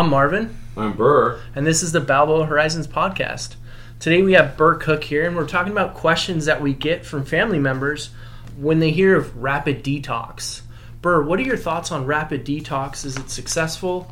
I'm Marvin, I'm Burr. and this is the Balboa Horizons podcast. Today we have Burr Cook here, and we're talking about questions that we get from family members when they hear of rapid detox. Burr, what are your thoughts on rapid detox? Is it successful?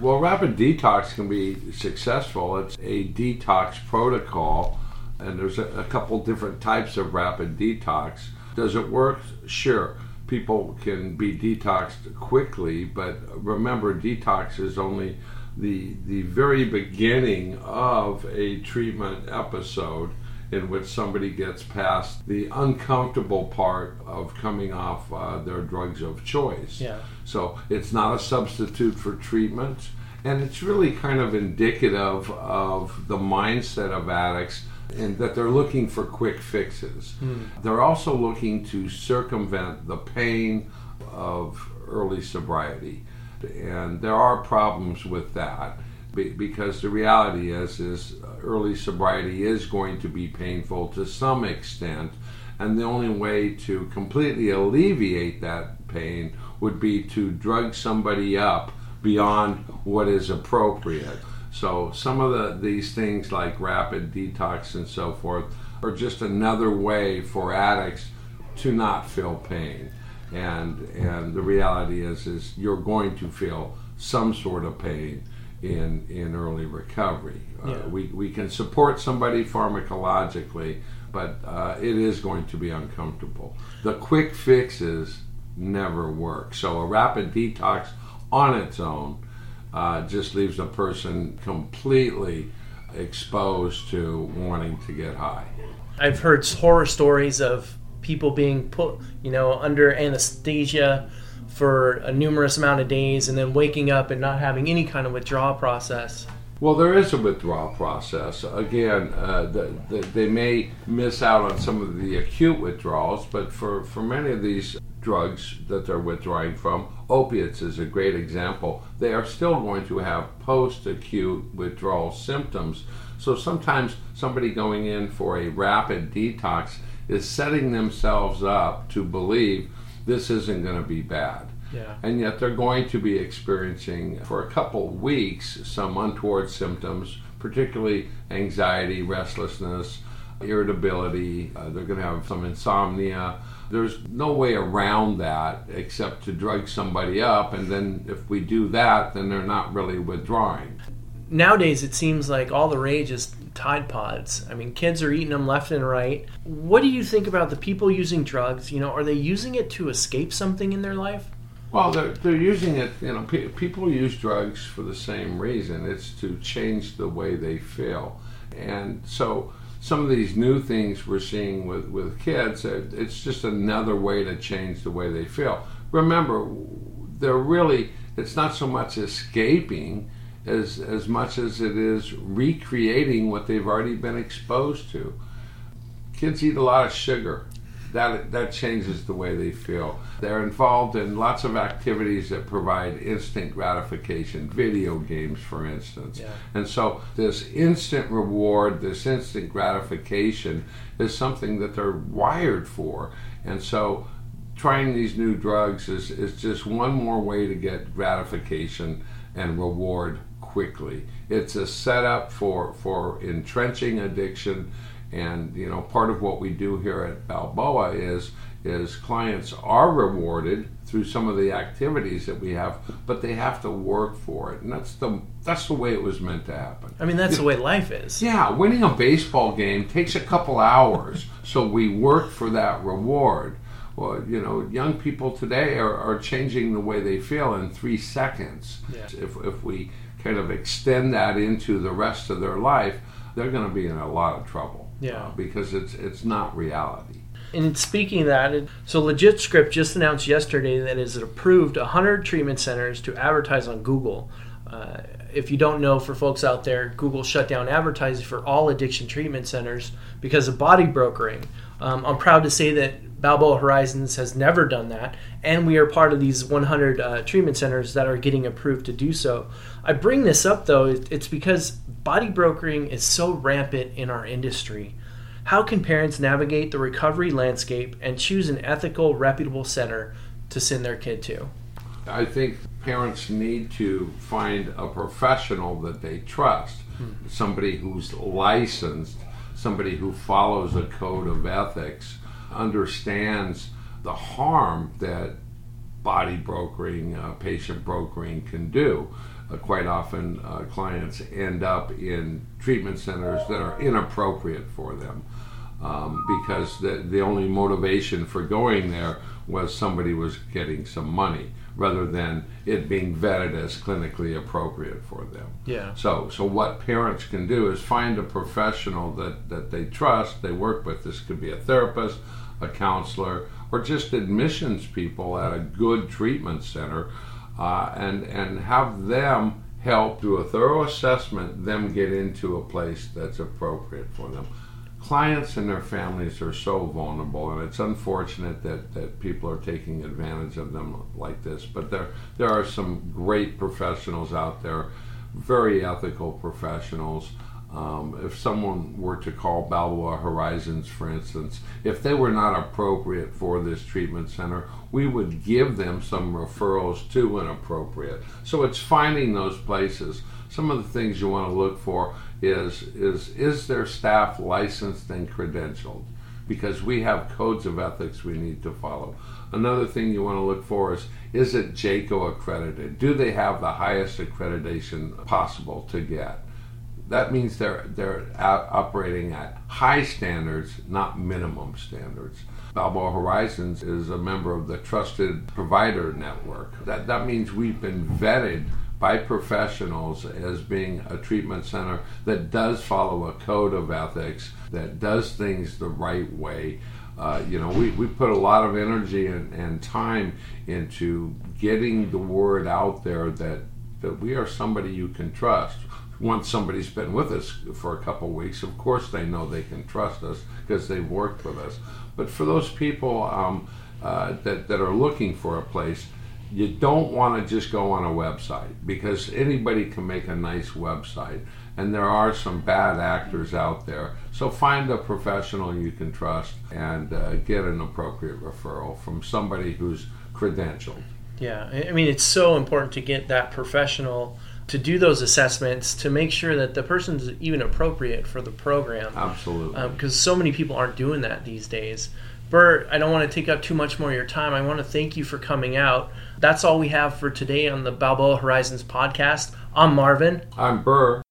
Well, rapid detox can be successful. It's a detox protocol, and there's a, a couple different types of rapid detox. Does it work? Sure. People can be detoxed quickly, but remember, detox is only the the very beginning of a treatment episode in which somebody gets past the uncomfortable part of coming off uh, their drugs of choice. Yeah. So it's not a substitute for treatment, and it's really kind of indicative of the mindset of addicts in that they're looking for quick fixes. Hmm. They're also looking to circumvent the pain of early sobriety, and there are problems with that because the reality is is uh, early sobriety is going to be painful to some extent. And the only way to completely alleviate that pain would be to drug somebody up beyond what is appropriate so some of the these things like rapid detox and so forth are just another way for addicts to not feel pain and and the reality is is you're going to feel some sort of pain in in early recovery. Yeah. Uh, we we can support somebody pharmacologically, but uh, it is going to be uncomfortable. The quick fixes never work. So a rapid detox on its own uh, just leaves a person completely exposed to wanting to get high. I've heard horror stories of people being put, you know, under anesthesia for a numerous amount of days and then waking up and not having any kind of withdrawal process. Well, there is a withdrawal process. Again, uh, the, the, they may miss out on some of the acute withdrawals, but for, for many of these drugs that they're withdrawing from, opiates is a great example, they are still going to have post acute withdrawal symptoms. So sometimes somebody going in for a rapid detox is setting themselves up to believe this isn't going to be bad Yeah. and yet they're going to be experiencing for a couple weeks some untoward symptoms, particularly anxiety, restlessness, irritability. Uh, they're going to have some insomnia. There's no way around that except to drug somebody up, and then if we do that, then they're not really withdrawing. Nowadays, it seems like all the rage is Tide Pods. I mean, kids are eating them left and right. What do you think about the people using drugs? You know, are they using it to escape something in their life? Well, they're, they're using it, you know, pe- people use drugs for the same reason. It's to change the way they feel. And so some of these new things we're seeing with, with kids, uh, it's just another way to change the way they feel. Remember, they're really, it's not so much escaping as, as much as it is recreating what they've already been exposed to. Kids eat a lot of sugar that that changes the way they feel. They're involved in lots of activities that provide instant gratification, video games, for instance. Yeah. And so, this instant reward, this instant gratification, is something that they're wired for. And so, trying these new drugs is, is just one more way to get gratification and reward quickly. It's a setup for, for entrenching addiction and you know part of what we do here at Balboa is is clients are rewarded through some of the activities that we have, but they have to work for it, and that's the that's the way it was meant to happen. I mean, that's the way life is. Yeah, winning a baseball game takes a couple hours, so we work for that reward. Well, you know, young people today are, are changing the way they feel in three seconds. Yeah. If, if we kind of extend that into the rest of their life, they're going to be in a lot of trouble. Yeah. uh, because it's it's not reality. And speaking of that, it- so LegitScript just announced yesterday that it has approved 100 treatment centers to advertise on Google. Uh, if you don't know, for folks out there, Google shut down advertising for all addiction treatment centers because of body brokering. Um, I'm proud to say that Balboa Horizons has never done that, and we are part of these 100 uh, treatment centers that are getting approved to do so. I bring this up though, it's because body brokering is so rampant in our industry. How can parents navigate the recovery landscape and choose an ethical, reputable center to send their kid to? I think parents need to find a professional that they trust, hmm. somebody who's licensed, somebody who follows a code of ethics, understands the harm that body brokering, uh, patient brokering can do. Uh, quite often, uh, clients end up in treatment centers that are inappropriate for them um, because the, the only motivation for going there was somebody was getting some money rather than it being vetted as clinically appropriate for them. Yeah. So so what parents can do is find a professional that, that they trust, they work with. This could be a therapist, a counselor, or just admissions people at a good treatment center, uh, and and have them help do a thorough assessment, them get into a place that's appropriate for them clients and their families are so vulnerable, and it's unfortunate that, that people are taking advantage of them like this. But there, there are some great professionals out there, very ethical professionals. Um, if someone were to call Balboa Horizons, for instance, if they were not appropriate for this treatment center, we would give them some referrals to an appropriate. So it's finding those places. Some of the things you want to look for is is is their staff licensed and credentialed? Because we have codes of ethics we need to follow. Another thing you want to look for is is it JCAHO accredited? Do they have the highest accreditation possible to get? That means they're they're operating at high standards, not minimum standards. Balboa Horizons is a member of the Trusted Provider Network. That that means we've been vetted by professionals as being a treatment center that does follow a code of ethics, that does things the right way. Uh, you know, we, we put a lot of energy and, and time into getting the word out there that, that we are somebody you can trust. Once somebody's been with us for a couple weeks, of course they know they can trust us because they've worked with us. But for those people um, uh, that, that are looking for a place, you don't want to just go on a website because anybody can make a nice website and there are some bad actors out there so find a professional you can trust and uh, get an appropriate referral from somebody who's credentialed yeah i mean it's so important to get that professional to do those assessments to make sure that the person's even appropriate for the program absolutely because um, so many people aren't doing that these days Burr, I don't want to take up too much more of your time. I want to thank you for coming out. That's all we have for today on the Balboa Horizons podcast. I'm Marvin. I'm Burr.